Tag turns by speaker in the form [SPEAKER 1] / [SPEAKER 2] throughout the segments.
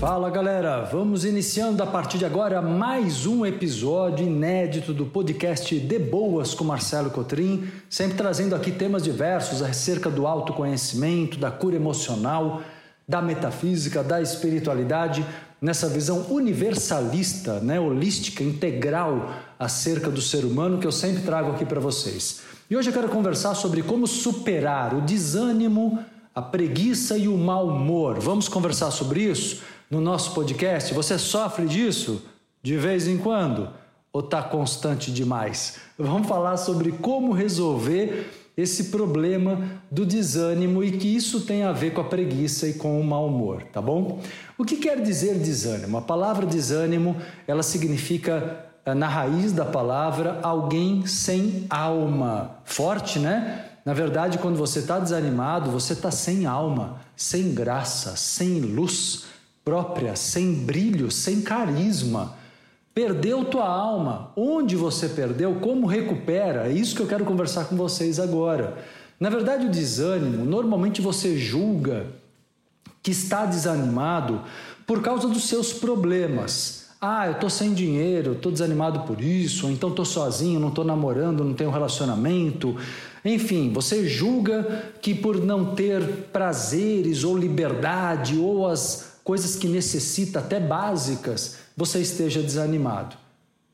[SPEAKER 1] Fala galera, vamos iniciando a partir de agora mais um episódio inédito do podcast De Boas com Marcelo Cotrim, sempre trazendo aqui temas diversos acerca do autoconhecimento, da cura emocional, da metafísica, da espiritualidade, nessa visão universalista, né, holística, integral acerca do ser humano que eu sempre trago aqui para vocês. E hoje eu quero conversar sobre como superar o desânimo, a preguiça e o mau humor. Vamos conversar sobre isso? No nosso podcast? Você sofre disso de vez em quando? Ou está constante demais? Vamos falar sobre como resolver esse problema do desânimo e que isso tem a ver com a preguiça e com o mau humor, tá bom? O que quer dizer desânimo? A palavra desânimo, ela significa eh, na raiz da palavra alguém sem alma. Forte, né? Na verdade, quando você está desanimado, você está sem alma, sem graça, sem luz própria, sem brilho, sem carisma. Perdeu tua alma. Onde você perdeu? Como recupera? É isso que eu quero conversar com vocês agora. Na verdade, o desânimo, normalmente você julga que está desanimado por causa dos seus problemas. Ah, eu estou sem dinheiro, estou desanimado por isso, ou então estou sozinho, não estou namorando, não tenho relacionamento. Enfim, você julga que por não ter prazeres ou liberdade ou as coisas que necessita, até básicas, você esteja desanimado.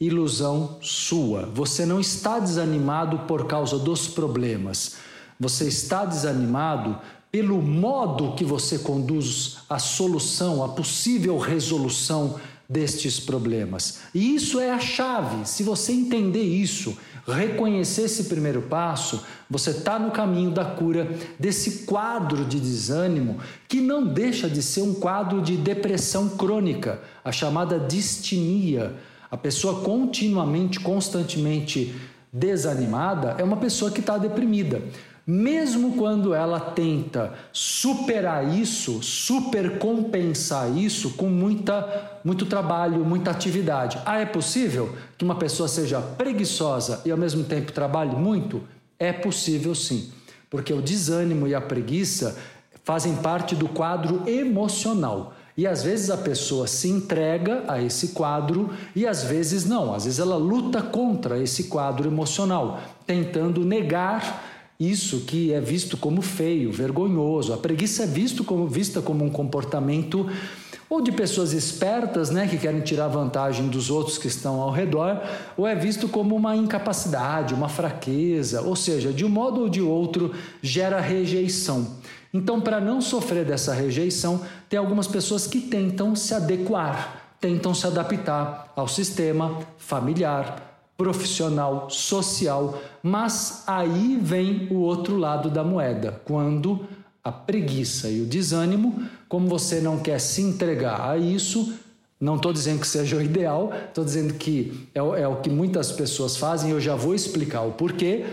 [SPEAKER 1] Ilusão sua. Você não está desanimado por causa dos problemas. Você está desanimado pelo modo que você conduz a solução, a possível resolução destes problemas. E isso é a chave. Se você entender isso, reconhecer esse primeiro passo, você está no caminho da cura desse quadro de desânimo que não deixa de ser um quadro de depressão crônica, a chamada distimia. A pessoa continuamente, constantemente desanimada é uma pessoa que está deprimida. Mesmo quando ela tenta superar isso, supercompensar isso com muita, muito trabalho, muita atividade. Ah, é possível que uma pessoa seja preguiçosa e ao mesmo tempo trabalhe muito? É possível sim, porque o desânimo e a preguiça fazem parte do quadro emocional. E às vezes a pessoa se entrega a esse quadro e às vezes não, às vezes ela luta contra esse quadro emocional, tentando negar isso que é visto como feio, vergonhoso. A preguiça é visto como, vista como um comportamento ou de pessoas espertas, né, que querem tirar vantagem dos outros que estão ao redor, ou é visto como uma incapacidade, uma fraqueza, ou seja, de um modo ou de outro gera rejeição. Então, para não sofrer dessa rejeição, tem algumas pessoas que tentam se adequar, tentam se adaptar ao sistema familiar, profissional, social, mas aí vem o outro lado da moeda, quando a preguiça e o desânimo, como você não quer se entregar a isso, não estou dizendo que seja o ideal, estou dizendo que é, é, o que muitas pessoas fazem, eu já vou explicar o porquê,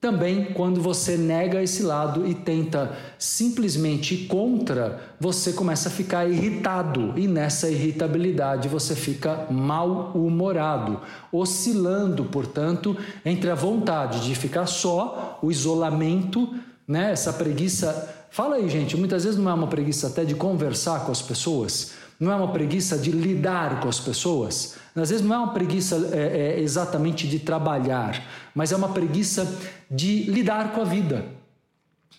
[SPEAKER 1] também, quando você nega esse lado e tenta simplesmente ir contra, você começa a ficar irritado e nessa irritabilidade você fica mal-humorado, oscilando, portanto, entre a vontade de ficar só, o isolamento, né, essa preguiça. Fala aí, gente, muitas vezes não é uma preguiça até de conversar com as pessoas, não é uma preguiça de lidar com as pessoas. Às vezes não é uma preguiça é, é, exatamente de trabalhar, mas é uma preguiça de lidar com a vida.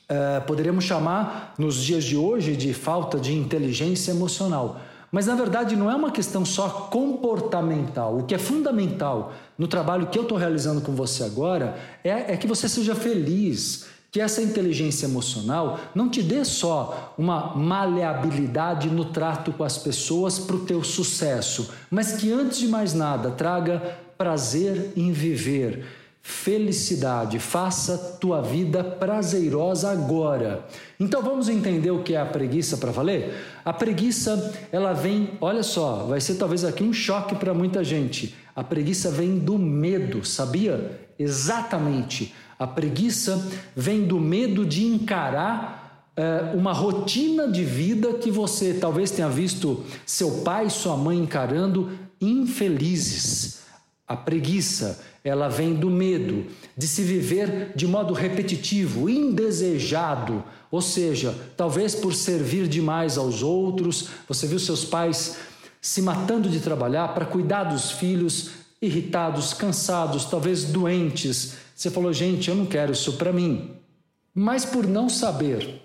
[SPEAKER 1] É, poderíamos chamar nos dias de hoje de falta de inteligência emocional. Mas na verdade não é uma questão só comportamental. O que é fundamental no trabalho que eu estou realizando com você agora é, é que você seja feliz, que essa inteligência emocional não te dê só uma maleabilidade no trato com as pessoas para o teu sucesso, mas que antes de mais nada traga prazer em viver, felicidade, faça tua vida prazerosa agora. Então vamos entender o que é a preguiça para valer? A preguiça, ela vem, olha só, vai ser talvez aqui um choque para muita gente. A preguiça vem do medo, sabia? Exatamente. A preguiça vem do medo de encarar é, uma rotina de vida que você talvez tenha visto seu pai e sua mãe encarando infelizes. A preguiça ela vem do medo de se viver de modo repetitivo, indesejado, ou seja, talvez por servir demais aos outros, você viu seus pais se matando de trabalhar para cuidar dos filhos, irritados, cansados, talvez doentes. Você falou, gente, eu não quero isso para mim. Mas por não saber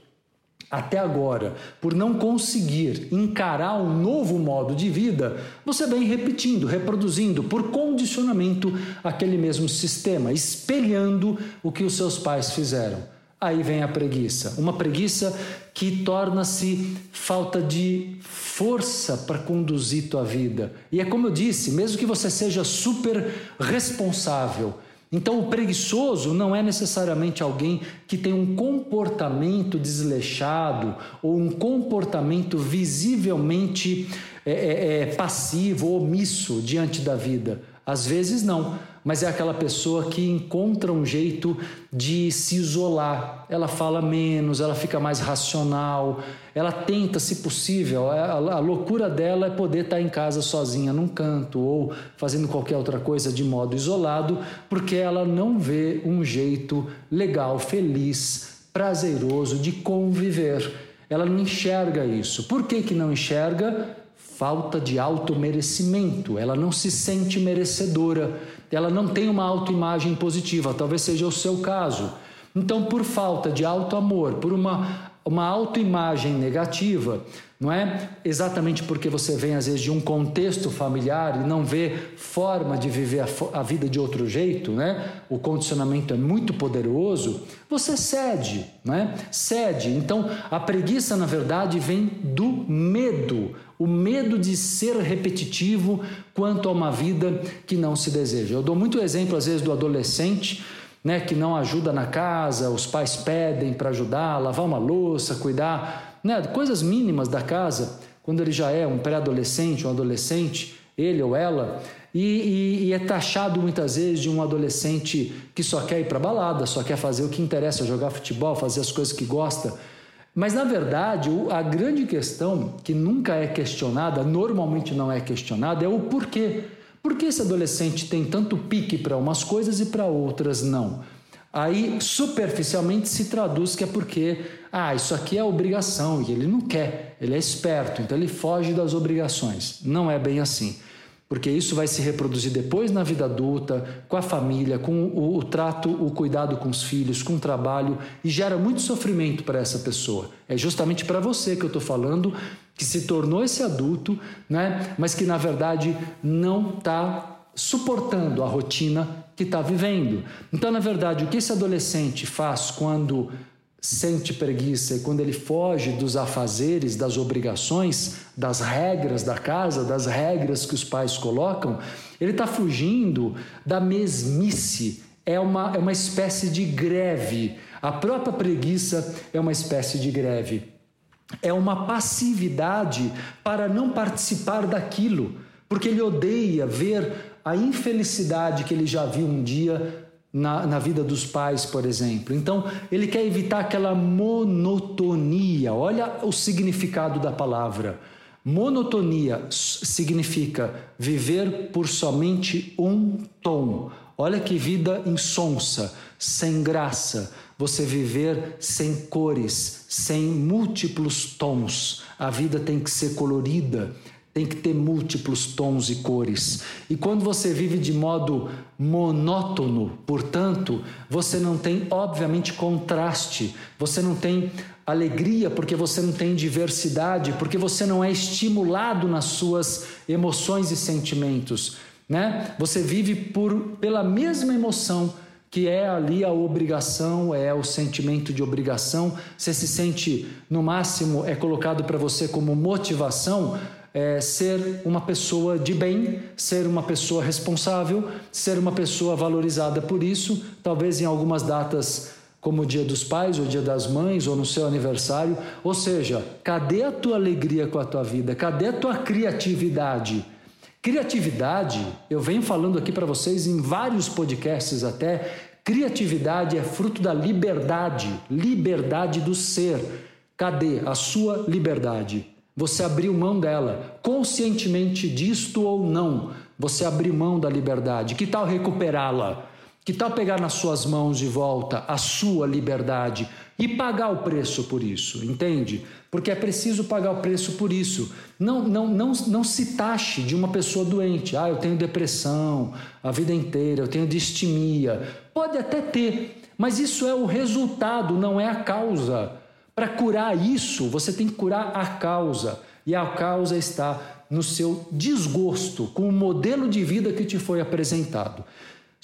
[SPEAKER 1] até agora, por não conseguir encarar um novo modo de vida, você vem repetindo, reproduzindo por condicionamento aquele mesmo sistema, espelhando o que os seus pais fizeram. Aí vem a preguiça, uma preguiça que torna-se falta de força para conduzir tua vida. E é como eu disse, mesmo que você seja super responsável, então, o preguiçoso não é necessariamente alguém que tem um comportamento desleixado ou um comportamento visivelmente é, é, é passivo, omisso diante da vida. Às vezes não mas é aquela pessoa que encontra um jeito de se isolar. Ela fala menos, ela fica mais racional, ela tenta, se possível, a, loucura dela é poder estar em casa sozinha num canto ou fazendo qualquer outra coisa de modo isolado, porque ela não vê um jeito legal, feliz, prazeroso de conviver. Ela não enxerga isso. Por que, que não enxerga? Falta de automerecimento. Ela não se sente merecedora ela não tem uma autoimagem positiva, talvez seja o seu caso. Então, por falta de auto-amor, por uma, uma autoimagem negativa, não é exatamente porque você vem às vezes de um contexto familiar e não vê forma de viver a, a vida de outro jeito, né? O condicionamento é muito poderoso, você cede, né? Cede. Então, a preguiça na verdade vem do medo, o medo de ser repetitivo quanto a uma vida que não se deseja. Eu dou muito exemplo às vezes do adolescente, né, que não ajuda na casa, os pais pedem para ajudar, lavar uma louça, cuidar, né, coisas mínimas da casa, quando ele já é um pré-adolescente, um adolescente, ele ou ela, e, e, e, é taxado muitas vezes de um adolescente que só quer ir para balada, só quer fazer o que interessa, jogar futebol, fazer as coisas que gosta. Mas, na verdade, a grande questão que nunca é questionada, normalmente não é questionada, é o porquê. Por que esse adolescente tem tanto pique para umas coisas e para outras não? Aí, superficialmente, se traduz que é porque, ah, isso aqui é obrigação e ele não quer, ele é esperto, então ele foge das obrigações. Não é bem assim porque isso vai se reproduzir depois na vida adulta, com a família, com o, o, trato, o cuidado com os filhos, com o trabalho, e gera muito sofrimento para essa pessoa. É justamente para você que eu estou falando, que se tornou esse adulto, né? mas que na verdade não está suportando a rotina que está vivendo. Então, na verdade, o que esse adolescente faz quando sente preguiça e quando ele foge dos afazeres, das obrigações, das regras da casa, das regras que os pais colocam, ele está fugindo da mesmice. É uma, é uma espécie de greve. A própria preguiça é uma espécie de greve. É uma passividade para não participar daquilo, porque ele odeia ver a infelicidade que ele já viu um dia na, na vida dos pais, por exemplo. Então, ele quer evitar aquela monotonia. Olha o significado da palavra. Monotonia significa viver por somente um tom. Olha que vida insonsa, sem graça. Você viver sem cores, sem múltiplos tons. A vida tem que ser colorida, tem que ter múltiplos tons e cores. E quando você vive de modo monótono, portanto, você não tem, obviamente, contraste, você não tem alegria, porque você não tem diversidade, porque você não é estimulado nas suas emoções e sentimentos. Né? Você vive por, pela mesma emoção que é ali a obrigação, é o sentimento de obrigação. Você se sente, no máximo, é colocado para você como motivação é, ser uma pessoa de bem, ser uma pessoa responsável, ser uma pessoa valorizada por isso, talvez em algumas datas como o Dia dos Pais, ou o Dia das Mães, ou no seu aniversário. Ou seja, cadê a tua alegria com a tua vida? Cadê a tua criatividade? Criatividade, eu venho falando aqui para vocês em vários podcasts até, criatividade é fruto da liberdade, liberdade do ser. Cadê a sua liberdade? Você abriu mão dela, conscientemente disto ou não. você abrir mão da liberdade? Que tal recuperá-la? Que tal pegar nas suas mãos de volta a sua liberdade e pagar o preço por isso, entende? Porque é preciso pagar o preço por isso. Não, não, não, não se taxe de uma pessoa doente. Ah, eu tenho depressão a vida inteira, eu tenho distimia. Pode até ter, mas isso é o resultado, não é a causa. Para curar isso, você tem que curar a causa. E a causa está no seu desgosto com o modelo de vida que te foi apresentado.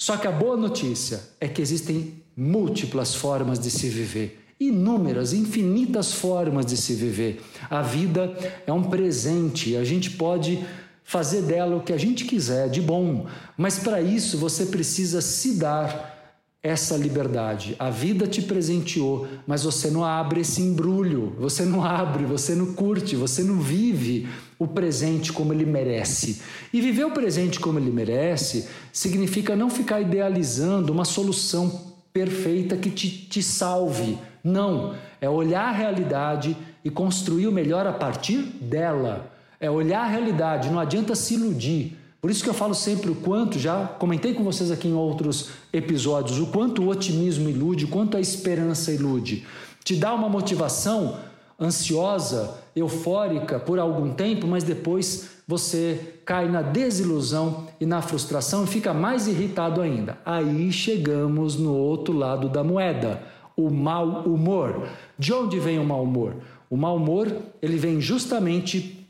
[SPEAKER 1] Só que a boa notícia é que existem múltiplas formas de se viver, inúmeras, infinitas formas de se viver. A vida é um presente, a gente pode fazer dela o que a gente quiser de bom, mas para isso você precisa se dar essa liberdade. A vida te presenteou, mas você não abre esse embrulho, você não abre, você não curte, você não vive o presente como ele merece. E viver o presente como ele merece significa não ficar idealizando uma solução perfeita que te, te salve. Não, é olhar a realidade e construir o melhor a partir dela. É olhar a realidade, não adianta se iludir. Por isso que eu falo sempre o quanto, já comentei com vocês aqui em outros episódios, o quanto o otimismo ilude, o quanto a esperança ilude. Te dá uma motivação ansiosa, eufórica por algum tempo, mas depois você cai na desilusão e na frustração e fica mais irritado ainda. Aí chegamos no outro lado da moeda, o mau humor. De onde vem o mau humor? O mau humor, ele vem justamente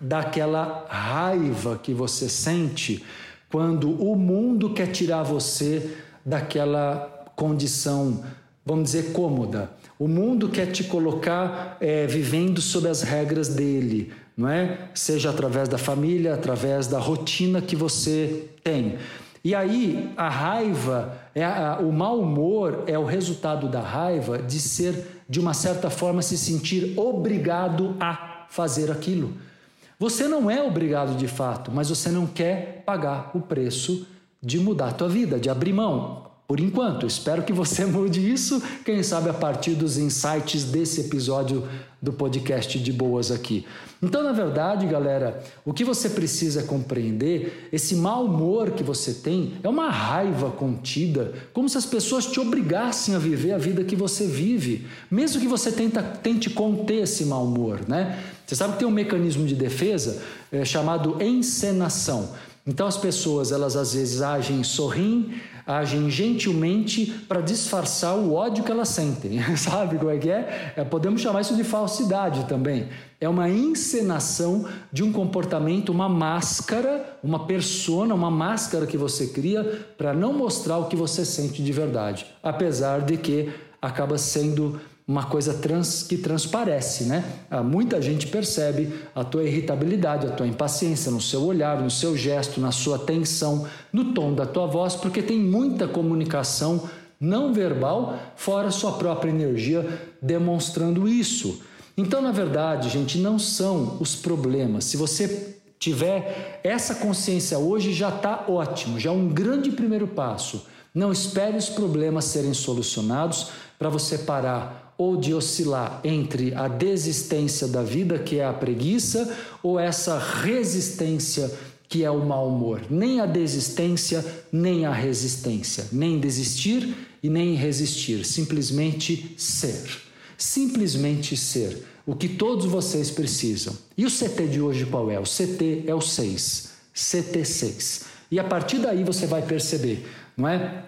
[SPEAKER 1] daquela raiva que você sente quando o mundo quer tirar você daquela condição, vamos dizer, cômoda. O mundo quer te colocar é, vivendo sob as regras dele, não é? Seja através da família, através da rotina que você tem. E aí a raiva, é a, o mau humor é o resultado da raiva de ser, de uma certa forma, se sentir obrigado a fazer aquilo. Você não é obrigado de fato, mas você não quer pagar o preço de mudar a tua vida, de abrir mão. Por enquanto, espero que você mude isso, quem sabe a partir dos insights desse episódio do podcast de boas aqui. Então, na verdade, galera, o que você precisa compreender, esse mau humor que você tem é uma raiva contida, como se as pessoas te obrigassem a viver a vida que você vive, mesmo que você tenta, tente conter esse mau humor, né? Você sabe que tem um mecanismo de defesa é, chamado encenação. Então as pessoas, elas às vezes agem sorrindo, agem gentilmente para disfarçar o ódio que elas sentem. Sabe como é que é? é? Podemos chamar isso de falsidade também. É uma encenação de um comportamento, uma máscara, uma persona, uma máscara que você cria para não mostrar o que você sente de verdade. Apesar de que acaba sendo uma coisa trans, que transparece, né? Ah, muita gente percebe a tua irritabilidade, a tua impaciência no seu olhar, no seu gesto, na sua tensão, no tom da tua voz, porque tem muita comunicação não verbal, fora sua própria energia demonstrando isso. Então, na verdade, gente, não são os problemas. Se você tiver essa consciência hoje, já está ótimo, já é um grande primeiro passo. Não espere os problemas serem solucionados para você parar ou de oscilar entre a desistência da vida, que é a preguiça, ou essa resistência, que é o mau humor. Nem a desistência, nem a resistência. Nem desistir e nem resistir. Simplesmente ser. Simplesmente ser. O que todos vocês precisam. E o CT de hoje qual é? O CT é o 6. CT6. E a partir daí você vai perceber, não é?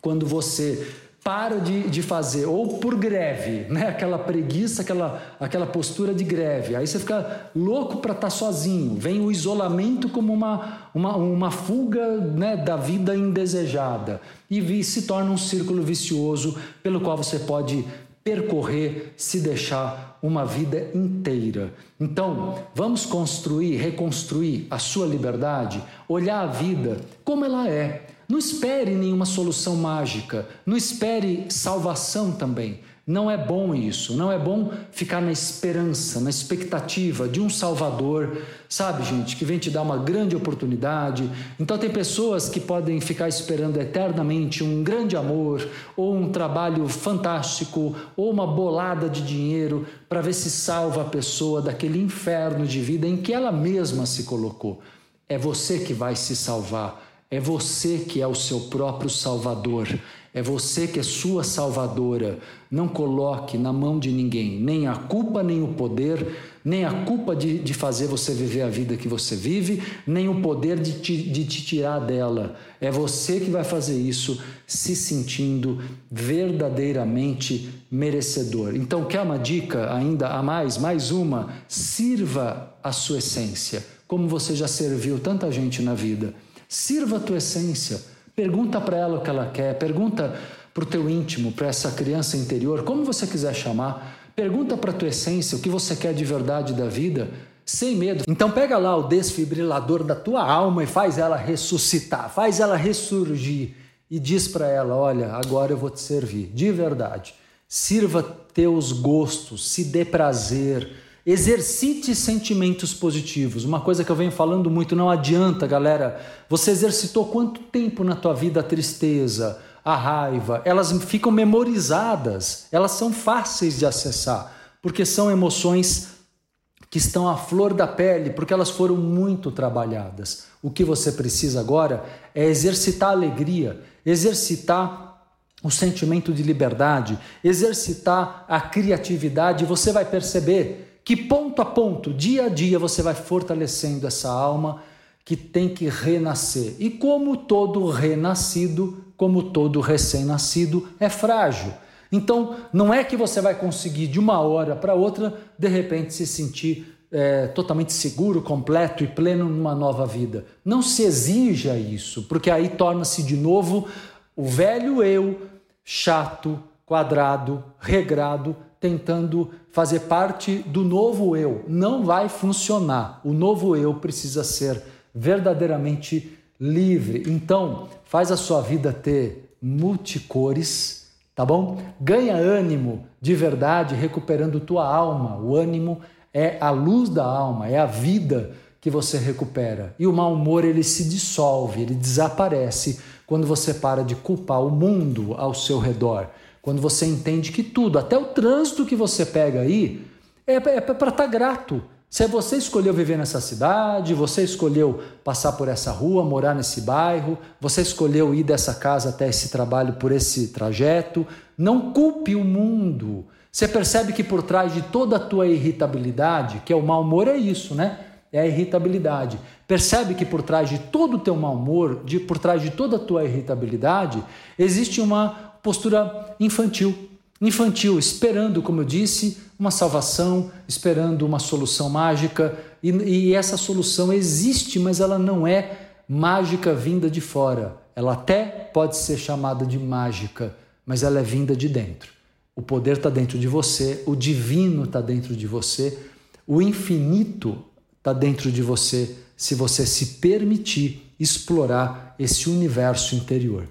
[SPEAKER 1] Quando você para de, de fazer, ou por greve, né? aquela preguiça, aquela, aquela postura de greve. Aí você fica louco para estar tá sozinho. Vem o isolamento como uma, uma, uma fuga né, da vida indesejada. E se torna um círculo vicioso pelo qual você pode percorrer se deixar uma vida inteira. Então, vamos construir, reconstruir a sua liberdade, olhar a vida como ela é não espere nenhuma solução mágica, não espere salvação também. Não é bom isso, não é bom ficar na esperança, na expectativa de um Salvador, sabe, gente, que vem te dar uma grande oportunidade. Então, tem pessoas que podem ficar esperando eternamente um grande amor, ou um trabalho fantástico, ou uma bolada de dinheiro para ver se salva a pessoa daquele inferno de vida em que ela mesma se colocou. É você que vai se salvar. É você que é o seu próprio salvador. É você que é sua salvadora. Não coloque na mão de ninguém nem a culpa, nem o poder, nem a culpa de, de fazer você viver a vida que você vive, nem o poder de te, de te tirar dela. É você que vai fazer isso se sentindo verdadeiramente merecedor. Então, quer uma dica ainda a mais? Mais uma: sirva a sua essência, como você já serviu tanta gente na vida. Sirva a tua essência. Pergunta para ela o que ela quer, pergunta para o teu íntimo, para essa criança interior, como você quiser chamar. Pergunta para a tua essência o que você quer de verdade da vida, sem medo. Então pega lá o desfibrilador da tua alma e faz ela ressuscitar, faz ela ressurgir e diz para ela: "Olha, agora eu vou te servir, de verdade. Sirva teus gostos, se dê prazer, Exercite sentimentos positivos. Uma coisa que eu venho falando muito, não adianta, galera. Você exercitou quanto tempo na tua vida a tristeza, a raiva? Elas ficam memorizadas, elas são fáceis de acessar, porque são emoções que estão à flor da pele, porque elas foram muito trabalhadas. O que você precisa agora é exercitar a alegria, exercitar o sentimento de liberdade, exercitar a criatividade, você vai perceber que ponto a ponto, dia a dia, você vai fortalecendo essa alma que tem que renascer. E como todo renascido, como todo recém-nascido, é frágil. Então, não é que você vai conseguir de uma hora para outra, de repente, se sentir é, totalmente seguro, completo e pleno numa nova vida. Não se exija isso, porque aí torna-se de novo o velho eu, chato, quadrado, regrado, tentando fazer parte do novo eu. Não vai funcionar. O novo eu precisa ser verdadeiramente livre. Então, faz a sua vida ter multicores, tá bom? Ganha ânimo de verdade, recuperando tua alma. O ânimo é a luz da alma, é a vida que você recupera. E o mau humor ele se dissolve, ele desaparece quando você para de culpar o mundo ao seu redor. Quando você entende que tudo, até o trânsito que você pega aí, é, é para estar tá grato. Se você escolheu viver nessa cidade, você escolheu passar por essa rua, morar nesse bairro, você escolheu ir dessa casa até esse trabalho por esse trajeto, não culpe o mundo. Você percebe que por trás de toda a tua irritabilidade, que é o mau humor, é isso, né? É a irritabilidade. Percebe que por trás de todo o teu mau humor, de, por trás de toda a tua irritabilidade, existe uma postura infantil. Infantil, esperando, como eu disse, uma salvação, esperando uma solução mágica. E, e essa solução existe, mas ela não é mágica vinda de fora. Ela até pode ser chamada de mágica, mas ela é vinda de dentro. O poder está dentro de você, o divino está dentro de você, o infinito está dentro de você, se você se permitir explorar esse universo interior.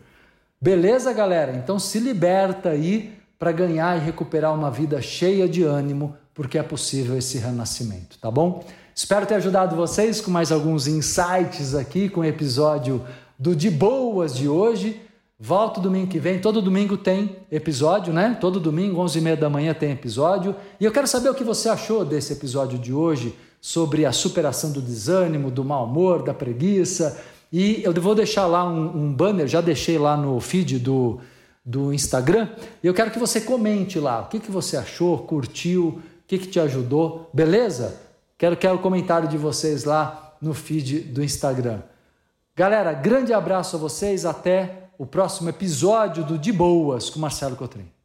[SPEAKER 1] Beleza, galera? Então se liberta aí para ganhar e recuperar uma vida cheia de ânimo, porque é possível esse renascimento, tá bom? Espero ter ajudado vocês com mais alguns insights aqui com o episódio do De Boas de hoje. Volto domingo que vem, todo domingo tem episódio, né? Todo domingo, 11h30 da manhã tem episódio. E eu quero saber o que você achou desse episódio de hoje sobre a superação do desânimo, do mau humor, da preguiça e eu vou deixar lá um, um banner, já deixei lá no feed do, do Instagram. E eu quero que você comente lá o que, que você achou, curtiu, o que, que te ajudou, beleza? Quero, quero o comentário de vocês lá no feed do Instagram. Galera, grande abraço a vocês, até o próximo episódio do De Boas com Marcelo Cotrim.